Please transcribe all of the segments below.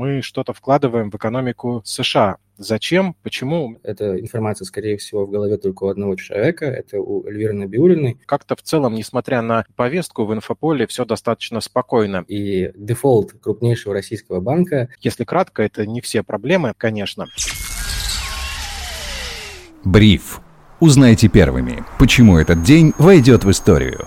мы что-то вкладываем в экономику США. Зачем? Почему? Эта информация, скорее всего, в голове только у одного человека, это у Эльвиры Набиулиной. Как-то в целом, несмотря на повестку в инфополе, все достаточно спокойно. И дефолт крупнейшего российского банка. Если кратко, это не все проблемы, конечно. Бриф. Узнайте первыми, почему этот день войдет в историю.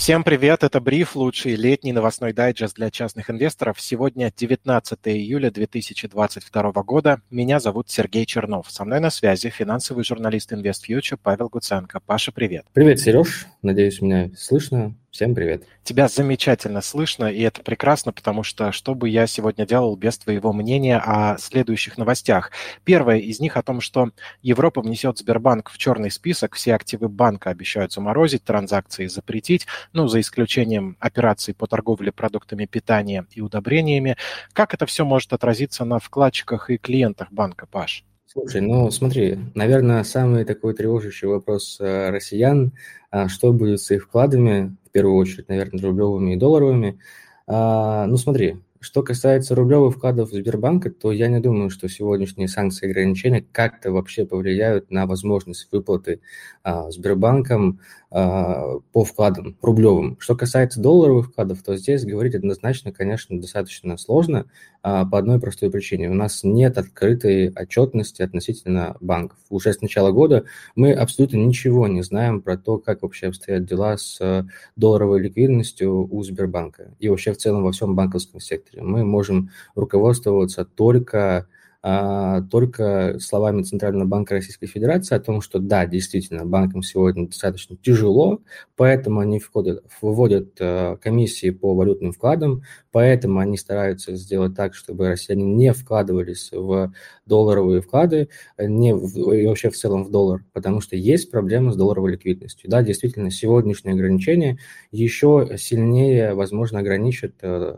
Всем привет, это Бриф, лучший летний новостной дайджест для частных инвесторов. Сегодня 19 июля 2022 года. Меня зовут Сергей Чернов. Со мной на связи финансовый журналист InvestFuture Павел Гуценко. Паша, привет. Привет, Сереж. Надеюсь, меня слышно. Всем привет. Тебя замечательно слышно, и это прекрасно, потому что что бы я сегодня делал без твоего мнения о следующих новостях? Первое из них о том, что Европа внесет Сбербанк в черный список, все активы банка обещают заморозить, транзакции запретить, ну, за исключением операций по торговле продуктами питания и удобрениями. Как это все может отразиться на вкладчиках и клиентах банка, Паш? Слушай, ну смотри, наверное, самый такой тревожащий вопрос э, россиян, а, что будет с их вкладами, в первую очередь, наверное, рублевыми и долларовыми. А, ну смотри, что касается рублевых вкладов Сбербанка, то я не думаю, что сегодняшние санкции и ограничения как-то вообще повлияют на возможность выплаты а, Сбербанком по вкладам рублевым. Что касается долларовых вкладов, то здесь говорить однозначно, конечно, достаточно сложно а, по одной простой причине. У нас нет открытой отчетности относительно банков. Уже с начала года мы абсолютно ничего не знаем про то, как вообще обстоят дела с долларовой ликвидностью у Сбербанка и вообще в целом во всем банковском секторе. Мы можем руководствоваться только а, только словами Центрального банка Российской Федерации о том, что да, действительно, банкам сегодня достаточно тяжело, поэтому они входят, выводят э, комиссии по валютным вкладам, поэтому они стараются сделать так, чтобы россияне не вкладывались в долларовые вклады, не в, и вообще в целом в доллар, потому что есть проблема с долларовой ликвидностью. Да, действительно, сегодняшние ограничения еще сильнее, возможно, ограничат э,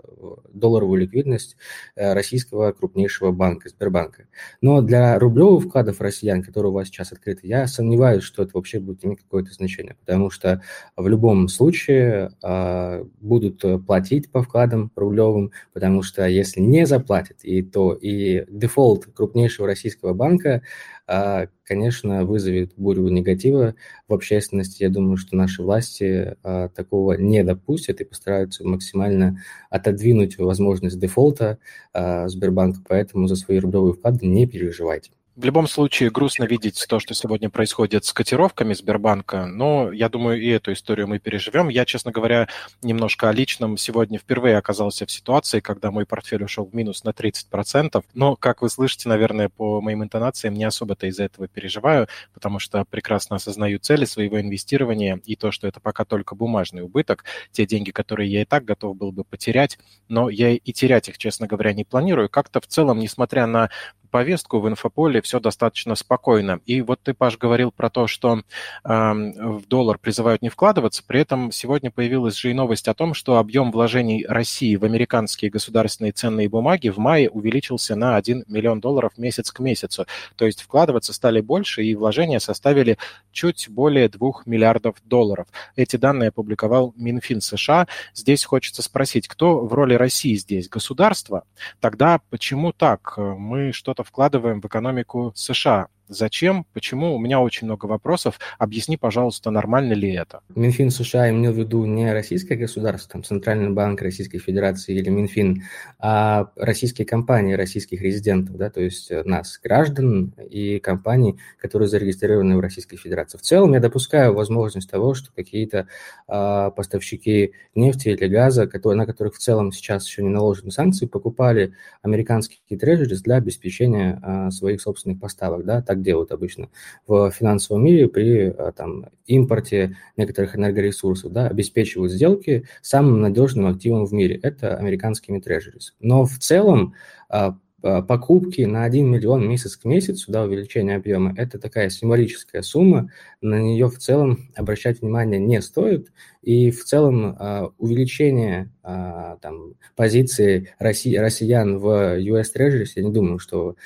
долларовую ликвидность э, российского крупнейшего банка, Сбербанка. Но для рублевых вкладов россиян, которые у вас сейчас открыты, я сомневаюсь, что это вообще будет иметь какое-то значение, потому что в любом случае э, будут платить по вкладам рублевым, потому что если не заплатят, и то и дефолт крупнейшего российского банка а, конечно, вызовет бурю негатива в общественности. Я думаю, что наши власти а, такого не допустят и постараются максимально отодвинуть возможность дефолта а, Сбербанка, поэтому за свои рублевые вклады не переживайте. В любом случае, грустно видеть то, что сегодня происходит с котировками Сбербанка, но я думаю, и эту историю мы переживем. Я, честно говоря, немножко о личном. Сегодня впервые оказался в ситуации, когда мой портфель ушел в минус на 30%. Но, как вы слышите, наверное, по моим интонациям, не особо-то из-за этого переживаю, потому что прекрасно осознаю цели своего инвестирования и то, что это пока только бумажный убыток, те деньги, которые я и так готов был бы потерять, но я и терять их, честно говоря, не планирую. Как-то в целом, несмотря на повестку в инфополе все достаточно спокойно. И вот ты, Паш, говорил про то, что э, в доллар призывают не вкладываться, при этом сегодня появилась же и новость о том, что объем вложений России в американские государственные ценные бумаги в мае увеличился на 1 миллион долларов месяц к месяцу. То есть вкладываться стали больше, и вложения составили чуть более 2 миллиардов долларов. Эти данные опубликовал Минфин США. Здесь хочется спросить, кто в роли России здесь? Государство? Тогда почему так? Мы что-то вкладываем в экономику США. Зачем? Почему? У меня очень много вопросов. Объясни, пожалуйста, нормально ли это? Минфин США имел в виду не российское государство, там Центральный банк Российской Федерации или Минфин, а российские компании, российских резидентов, да, то есть нас, граждан и компаний, которые зарегистрированы в Российской Федерации. В целом я допускаю возможность того, что какие-то а, поставщики нефти или газа, которые, на которых в целом сейчас еще не наложены санкции, покупали американские трежерис для обеспечения а, своих собственных поставок, да, так делают обычно в финансовом мире при э, там, импорте некоторых энергоресурсов, да, обеспечивают сделки самым надежным активом в мире. Это американскими трежерис. Но в целом а, покупки на 1 миллион месяц к месяцу, да, увеличение объема, это такая символическая сумма, на нее в целом обращать внимание не стоит, И в целом а, увеличение а, там, позиции России, россиян в US Treasuries, я не думаю, что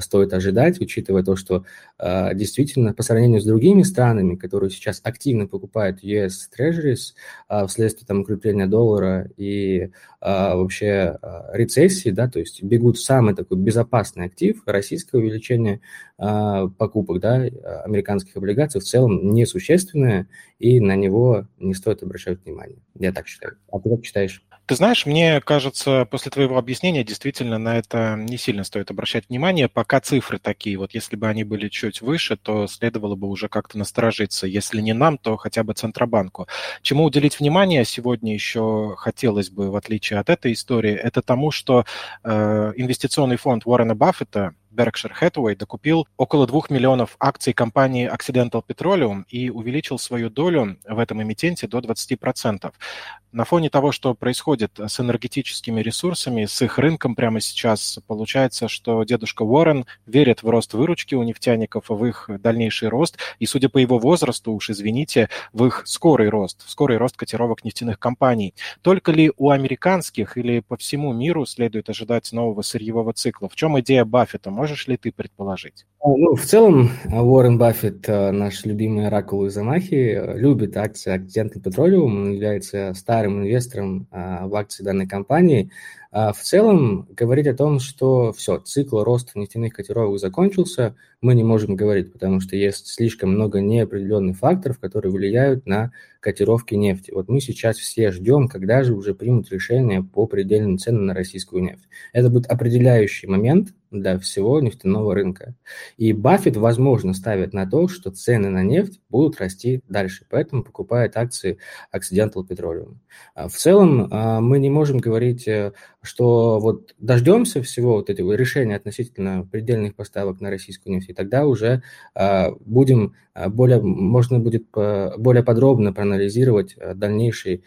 стоит ожидать, учитывая то, что действительно по сравнению с другими странами, которые сейчас активно покупают US Treasuries вследствие там, укрепления доллара и вообще рецессии, да, то есть бегут самый такой безопасный актив, российское увеличение покупок да, американских облигаций в целом несущественное, и на него не стоит обращать внимание. Я так считаю. А ты как считаешь? Ты знаешь, мне кажется, после твоего объяснения действительно на это не сильно стоит обращать внимание, пока цифры такие. Вот если бы они были чуть выше, то следовало бы уже как-то насторожиться. Если не нам, то хотя бы Центробанку. Чему уделить внимание сегодня еще хотелось бы, в отличие от этой истории, это тому, что э, инвестиционный фонд Уоррена Баффета Berkshire Hathaway докупил около 2 миллионов акций компании Occidental Petroleum и увеличил свою долю в этом эмитенте до 20%. На фоне того, что происходит с энергетическими ресурсами, с их рынком прямо сейчас, получается, что дедушка Уоррен верит в рост выручки у нефтяников, в их дальнейший рост, и, судя по его возрасту, уж извините, в их скорый рост, в скорый рост котировок нефтяных компаний. Только ли у американских или по всему миру следует ожидать нового сырьевого цикла? В чем идея Баффета? Можешь ли ты предположить? А, ну, в целом, а, Уоррен Баффет, а, наш любимый оракул из Амахи, любит акции Occidental Petroleum, он является старым инвестором в акции данной компании. В целом, говорить о том, что все, цикл роста нефтяных котировок закончился, мы не можем говорить, потому что есть слишком много неопределенных факторов, которые влияют на котировки нефти. Вот мы сейчас все ждем, когда же уже примут решение по предельным ценам на российскую нефть. Это будет определяющий момент для всего нефтяного рынка. И Баффет, возможно, ставит на то, что цены на нефть будут расти дальше, поэтому покупает акции Occidental Petroleum. А в целом а, мы не можем говорить, э, что вот дождемся всего вот этого решения относительно предельных поставок на российскую нефть, и тогда уже а, будем более, можно будет более подробно проанализировать дальнейшую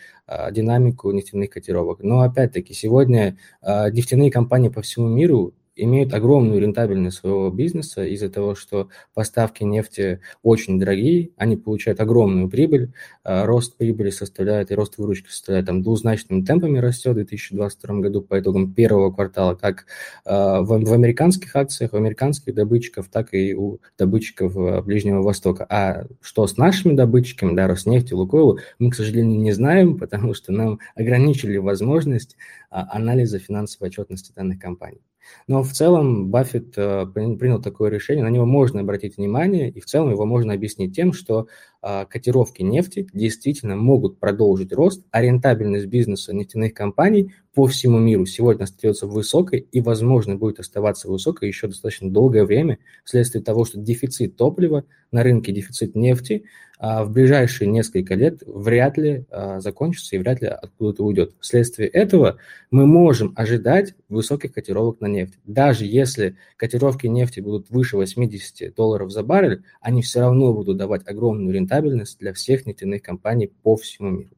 динамику нефтяных котировок. Но опять-таки сегодня нефтяные компании по всему миру имеют огромную рентабельность своего бизнеса из-за того, что поставки нефти очень дорогие, они получают огромную прибыль, а рост прибыли составляет и рост выручки составляет там двузначными темпами растет в 2022 году по итогам первого квартала, как а, в, в американских акциях, у американских добытчиков, так и у добытчиков а, Ближнего Востока. А что с нашими добытчиками, да, Роснефть, Лукойлу, мы, к сожалению, не знаем, потому что нам ограничили возможность анализа финансовой отчетности данных компаний. Но в целом Баффет э, принял такое решение, на него можно обратить внимание, и в целом его можно объяснить тем, что котировки нефти действительно могут продолжить рост, а рентабельность бизнеса нефтяных компаний по всему миру сегодня остается высокой и, возможно, будет оставаться высокой еще достаточно долгое время вследствие того, что дефицит топлива на рынке, дефицит нефти а, в ближайшие несколько лет вряд ли а, закончится и вряд ли откуда-то уйдет. Вследствие этого мы можем ожидать высоких котировок на нефть. Даже если котировки нефти будут выше 80 долларов за баррель, они все равно будут давать огромную рентабельность рентабельность для всех нефтяных компаний по всему миру.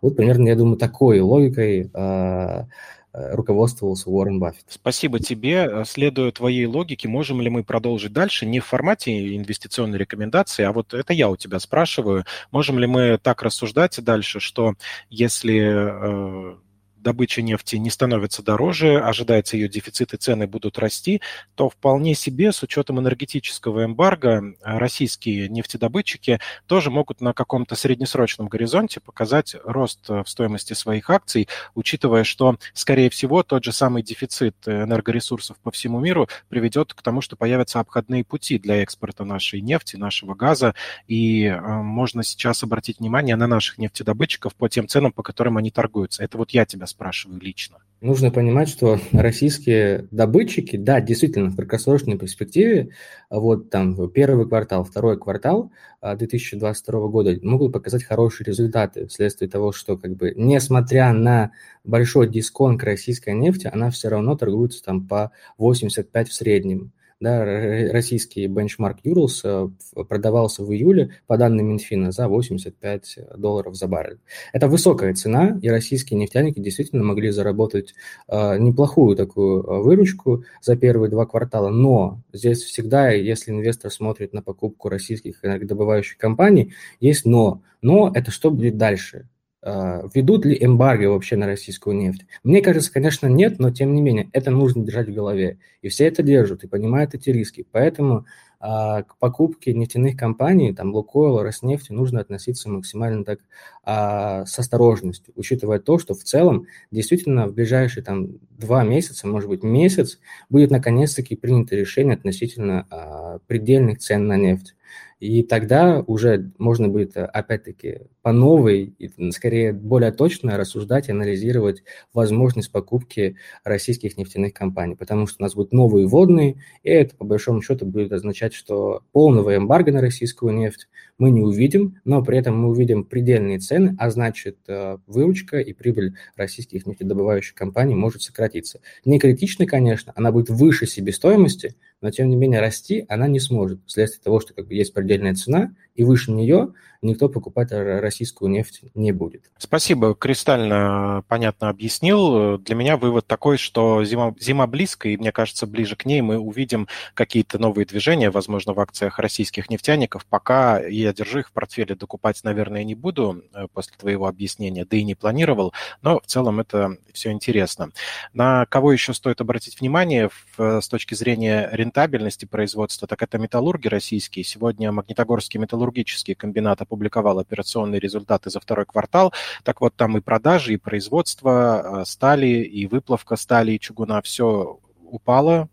Вот примерно, я думаю, такой логикой э, руководствовался Уоррен Баффет. Спасибо тебе. Следуя твоей логике, можем ли мы продолжить дальше не в формате инвестиционной рекомендации, а вот это я у тебя спрашиваю, можем ли мы так рассуждать дальше, что если добыча нефти не становится дороже, ожидается ее дефицит и цены будут расти, то вполне себе с учетом энергетического эмбарго российские нефтедобытчики тоже могут на каком-то среднесрочном горизонте показать рост в стоимости своих акций, учитывая, что, скорее всего, тот же самый дефицит энергоресурсов по всему миру приведет к тому, что появятся обходные пути для экспорта нашей нефти, нашего газа, и э, можно сейчас обратить внимание на наших нефтедобытчиков по тем ценам, по которым они торгуются. Это вот я тебя спрашиваю лично. Нужно понимать, что российские добытчики, да, действительно, в краткосрочной перспективе, вот там первый квартал, второй квартал 2022 а, года могут показать хорошие результаты вследствие того, что как бы несмотря на большой дисконт российской нефти, она все равно торгуется там по 85 в среднем да, российский бенчмарк Юрлс э, продавался в июле, по данным Минфина, за 85 долларов за баррель. Это высокая цена, и российские нефтяники действительно могли заработать э, неплохую такую э, выручку за первые два квартала, но здесь всегда, если инвестор смотрит на покупку российских энергодобывающих компаний, есть но. Но это что будет дальше? Ведут ли эмбарго вообще на российскую нефть? Мне кажется, конечно, нет, но тем не менее, это нужно держать в голове. И все это держат и понимают эти риски. Поэтому а, к покупке нефтяных компаний, там, Лукойл, Роснефти, нужно относиться максимально так а, с осторожностью, учитывая то, что в целом действительно в ближайшие там два месяца, может быть месяц, будет наконец-таки принято решение относительно а, предельных цен на нефть. И тогда уже можно будет, э, опять-таки, по новой, скорее более точно рассуждать и анализировать возможность покупки российских нефтяных компаний, потому что у нас будут новые водные, и это, по большому счету, будет означать, что полного эмбарго на российскую нефть мы не увидим, но при этом мы увидим предельные цены, а значит, э, выручка и прибыль российских нефтедобывающих компаний может сократиться. Не критично, конечно, она будет выше себестоимости, но тем не менее расти она не сможет, вследствие того, что как бы есть предельная цена, и выше нее никто покупать российскую нефть не будет. Спасибо, кристально понятно объяснил. Для меня вывод такой, что зима, зима близко, и мне кажется, ближе к ней мы увидим какие-то новые движения, возможно, в акциях российских нефтяников. Пока я держу их в портфеле, докупать, наверное, не буду э, после твоего объяснения, да и не планировал, но в целом это все интересно. На кого еще стоит обратить внимание в, с точки зрения рентабельности производства, так это металлурги российские. Сегодня Магнитогорский металлургический комбинат опубликовал операционные результаты за второй квартал. Так вот, там и продажи, и производство э, стали, и выплавка стали, и чугуна, все упало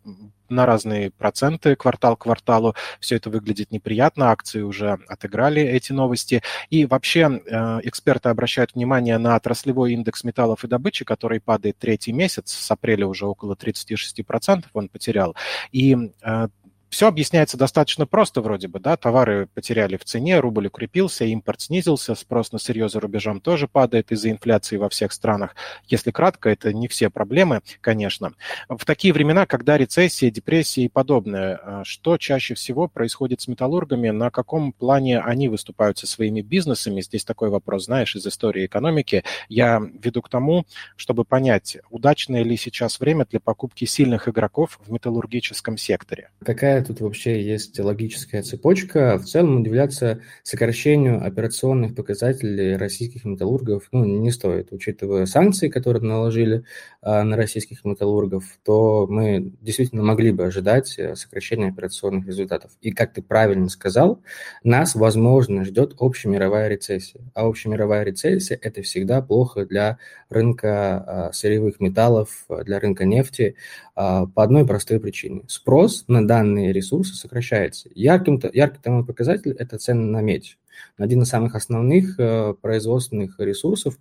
на разные проценты квартал к кварталу. Все это выглядит неприятно, акции уже отыграли эти новости. И вообще э, эксперты обращают внимание на отраслевой индекс металлов и добычи, который падает третий месяц, с апреля уже около 36% он потерял. И э, все объясняется достаточно просто вроде бы, да, товары потеряли в цене, рубль укрепился, импорт снизился, спрос на сырье за рубежом тоже падает из-за инфляции во всех странах. Если кратко, это не все проблемы, конечно. В такие времена, когда рецессия, депрессия и подобное, а, что чаще всего происходит с металлургами, на каком плане они выступают со своими бизнесами? Здесь такой вопрос, знаешь, из истории экономики. Я веду к тому, чтобы понять, удачное ли сейчас время для покупки сильных игроков в металлургическом секторе. Какая тут вообще есть логическая цепочка. В целом удивляться сокращению операционных показателей российских металлургов ну, не стоит. Учитывая санкции, которые наложили а, на российских металлургов, то мы действительно могли бы ожидать э, сокращения операционных результатов. И, как ты правильно сказал, нас, возможно, ждет общемировая рецессия. А общемировая рецессия – это всегда плохо для рынка а, сырьевых металлов, для рынка нефти а, по одной простой причине. Спрос на данные ресурсы сокращается. Ярким, яркий тому показатель – это цены на медь. Один из самых основных э, производственных ресурсов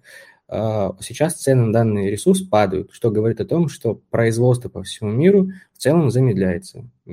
э, сейчас цены на данный ресурс падают, что говорит о том, что производство по всему миру в целом замедляется. Э,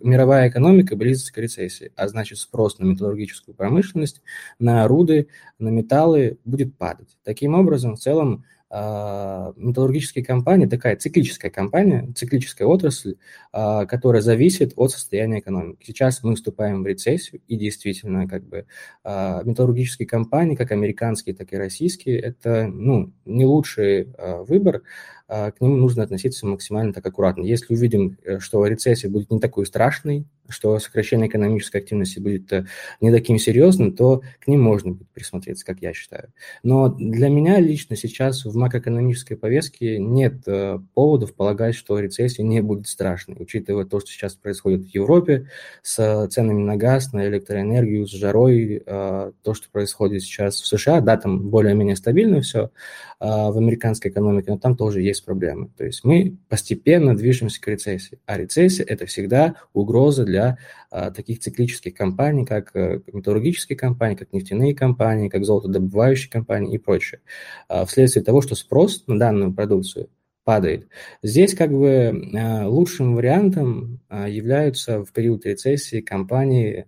мировая экономика близится к рецессии, а значит спрос на металлургическую промышленность, на руды, на металлы будет падать. Таким образом, в целом металлургические компании, такая циклическая компания, циклическая отрасль, а, которая зависит от состояния экономики. Сейчас мы вступаем в рецессию, и действительно, как бы а, металлургические компании, как американские, так и российские, это ну, не лучший выбор, к ним нужно относиться максимально так аккуратно. Если увидим, э, что рецессия будет не такой страшной, что сокращение экономической активности будет э, не таким серьезным, то к ним можно будет присмотреться, как я считаю. Но для меня лично сейчас в макроэкономической повестке нет э, поводов полагать, что рецессия не будет страшной, учитывая то, что сейчас происходит в Европе с ценами на газ, на электроэнергию, с жарой, э, то, что происходит сейчас в США, да, там более-менее стабильно все в американской экономике, но там тоже есть проблемы. То есть мы постепенно движемся к рецессии, а рецессия – это всегда угроза для для а, таких циклических компаний, как а, металлургические компании, как нефтяные компании, как золотодобывающие компании и прочее. А, вследствие того, что спрос на данную продукцию падает. Здесь как бы лучшим вариантом являются в период рецессии компании,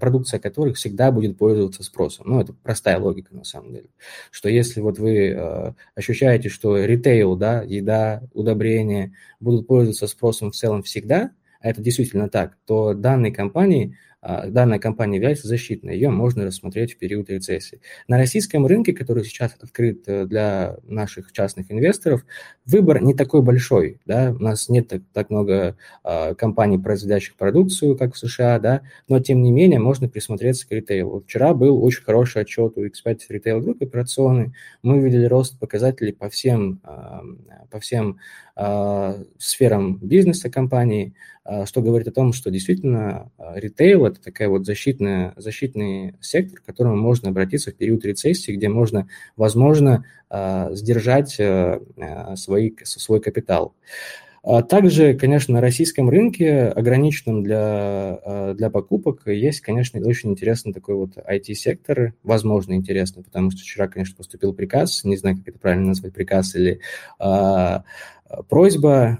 продукция которых всегда будет пользоваться спросом. Ну, это простая логика на самом деле. Что если вот вы ощущаете, что ритейл, да, еда, удобрения будут пользоваться спросом в целом всегда, а это действительно так, то данные компании данная компания является защитной, ее можно рассмотреть в период рецессии. На российском рынке, который сейчас открыт э, для наших частных инвесторов, выбор не такой большой. Да? У нас нет так, так много а, компаний, производящих продукцию, как в США, да? но тем не менее можно присмотреться к ритейлу. Вчера был очень хороший отчет у X5 Retail Group операционный. Мы видели рост показателей по всем, а, по всем сферам бизнеса компании, что говорит о том, что действительно ритейл это такая вот защитная, защитный сектор, к которому можно обратиться в период рецессии, где можно, возможно, а, сдержать э, э, свои, свой капитал. А также, конечно, на российском рынке, ограниченном для, для покупок, есть, конечно, очень интересный такой вот IT-сектор, возможно, интересный, потому что вчера, конечно, поступил приказ, не знаю, как это правильно назвать, приказ или а, просьба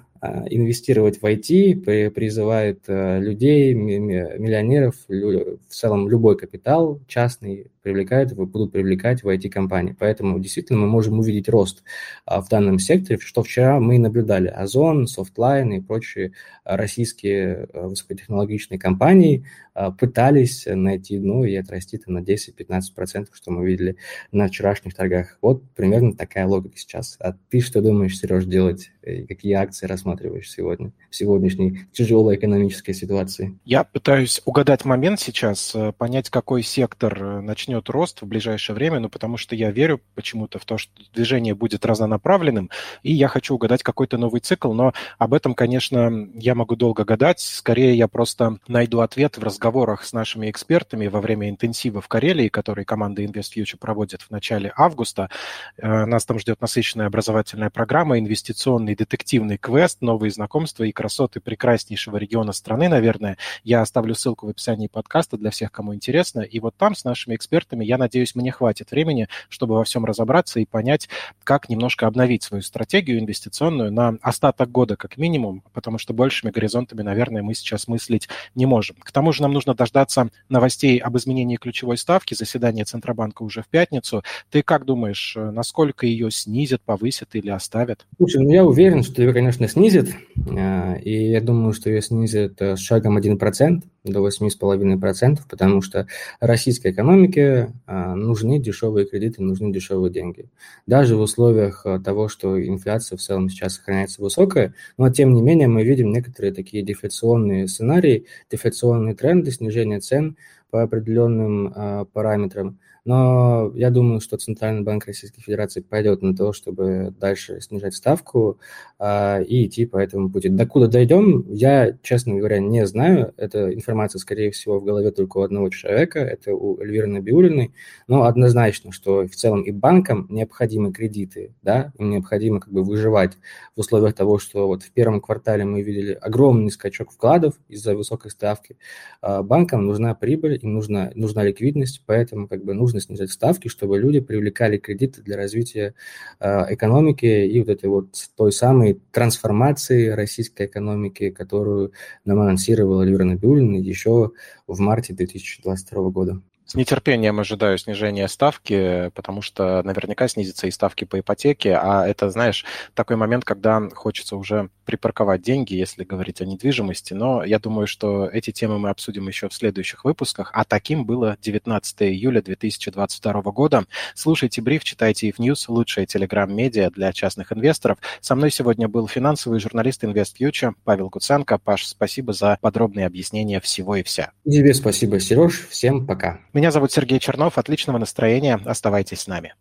инвестировать в IT, призывает э, людей, миллионеров, в целом любой капитал частный привлекают, будут привлекать в IT-компании. Поэтому действительно мы можем увидеть рост а, в данном секторе, что вчера мы наблюдали. Озон, Softline и прочие российские высокотехнологичные компании а, пытались найти дно и отрасти это на 10-15%, что мы видели на вчерашних торгах. Вот примерно такая логика сейчас. А ты что думаешь, Сереж, делать? И какие акции рассматриваешь сегодня, в сегодняшней тяжелой экономической ситуации? Я пытаюсь угадать момент сейчас, э, понять, какой сектор э, начнет рост в ближайшее время, ну, потому что я верю почему-то в то, что движение будет разнонаправленным, и я хочу угадать какой-то новый цикл, но об этом, конечно, я могу долго гадать. Скорее, я просто найду ответ в разговорах с нашими экспертами во время интенсива в Карелии, который команда InvestFuture проводит в начале августа. Э, нас там ждет насыщенная образовательная программа, инвестиционный детективный квест, новые знакомства и красоты прекраснейшего региона страны, наверное. Я оставлю ссылку в описании подкаста для всех, кому интересно. И вот там с нашими экспертами. Я надеюсь, мне хватит времени, чтобы во всем разобраться и понять, как немножко обновить свою стратегию инвестиционную на остаток года как минимум, потому что большими горизонтами, наверное, мы сейчас мыслить не можем. К тому же нам нужно дождаться новостей об изменении ключевой ставки. Заседание Центробанка уже в пятницу. Ты как думаешь, насколько ее снизят, повысят или оставят? Слушай, ну я уверен, что ее, конечно, снизят. А, и я думаю, что ее снизят э, с шагом 1% до 8,5%, потому что российской экономике а, нужны дешевые кредиты, нужны дешевые деньги. Даже в условиях того, что инфляция в целом сейчас сохраняется высокая, но тем не менее мы видим некоторые такие дефляционные сценарии, дефляционные тренды, снижение цен по определенным параметрам. Но я думаю, что Центральный банк Российской Федерации пойдет на то, чтобы дальше снижать ставку а, и идти по этому пути. Докуда дойдем, я, честно говоря, не знаю. Эта информация, скорее всего, в голове только у одного человека, это у Эльвиры Набиулиной. Но однозначно, что в целом и банкам необходимы кредиты, да, им необходимо как бы выживать в условиях того, что вот в первом квартале мы видели огромный скачок вкладов из-за высокой ставки. А банкам нужна прибыль, им нужна, нужна ликвидность, поэтому как бы нужно нужно снижать ставки, чтобы люди привлекали кредиты для развития э, экономики и вот этой вот той самой трансформации российской экономики, которую нам анонсировала Эльвира Набиуллина еще в марте 2022 года. С нетерпением ожидаю снижения ставки, потому что наверняка снизятся и ставки по ипотеке, а это, знаешь, такой момент, когда хочется уже припарковать деньги, если говорить о недвижимости, но я думаю, что эти темы мы обсудим еще в следующих выпусках, а таким было 19 июля 2022 года. Слушайте бриф, читайте if News, лучшая телеграм-медиа для частных инвесторов. Со мной сегодня был финансовый журналист InvestFuture Павел Гуценко. Паш, спасибо за подробные объяснения всего и вся. Тебе спасибо, Сереж. Всем пока. Меня зовут Сергей Чернов. Отличного настроения. Оставайтесь с нами.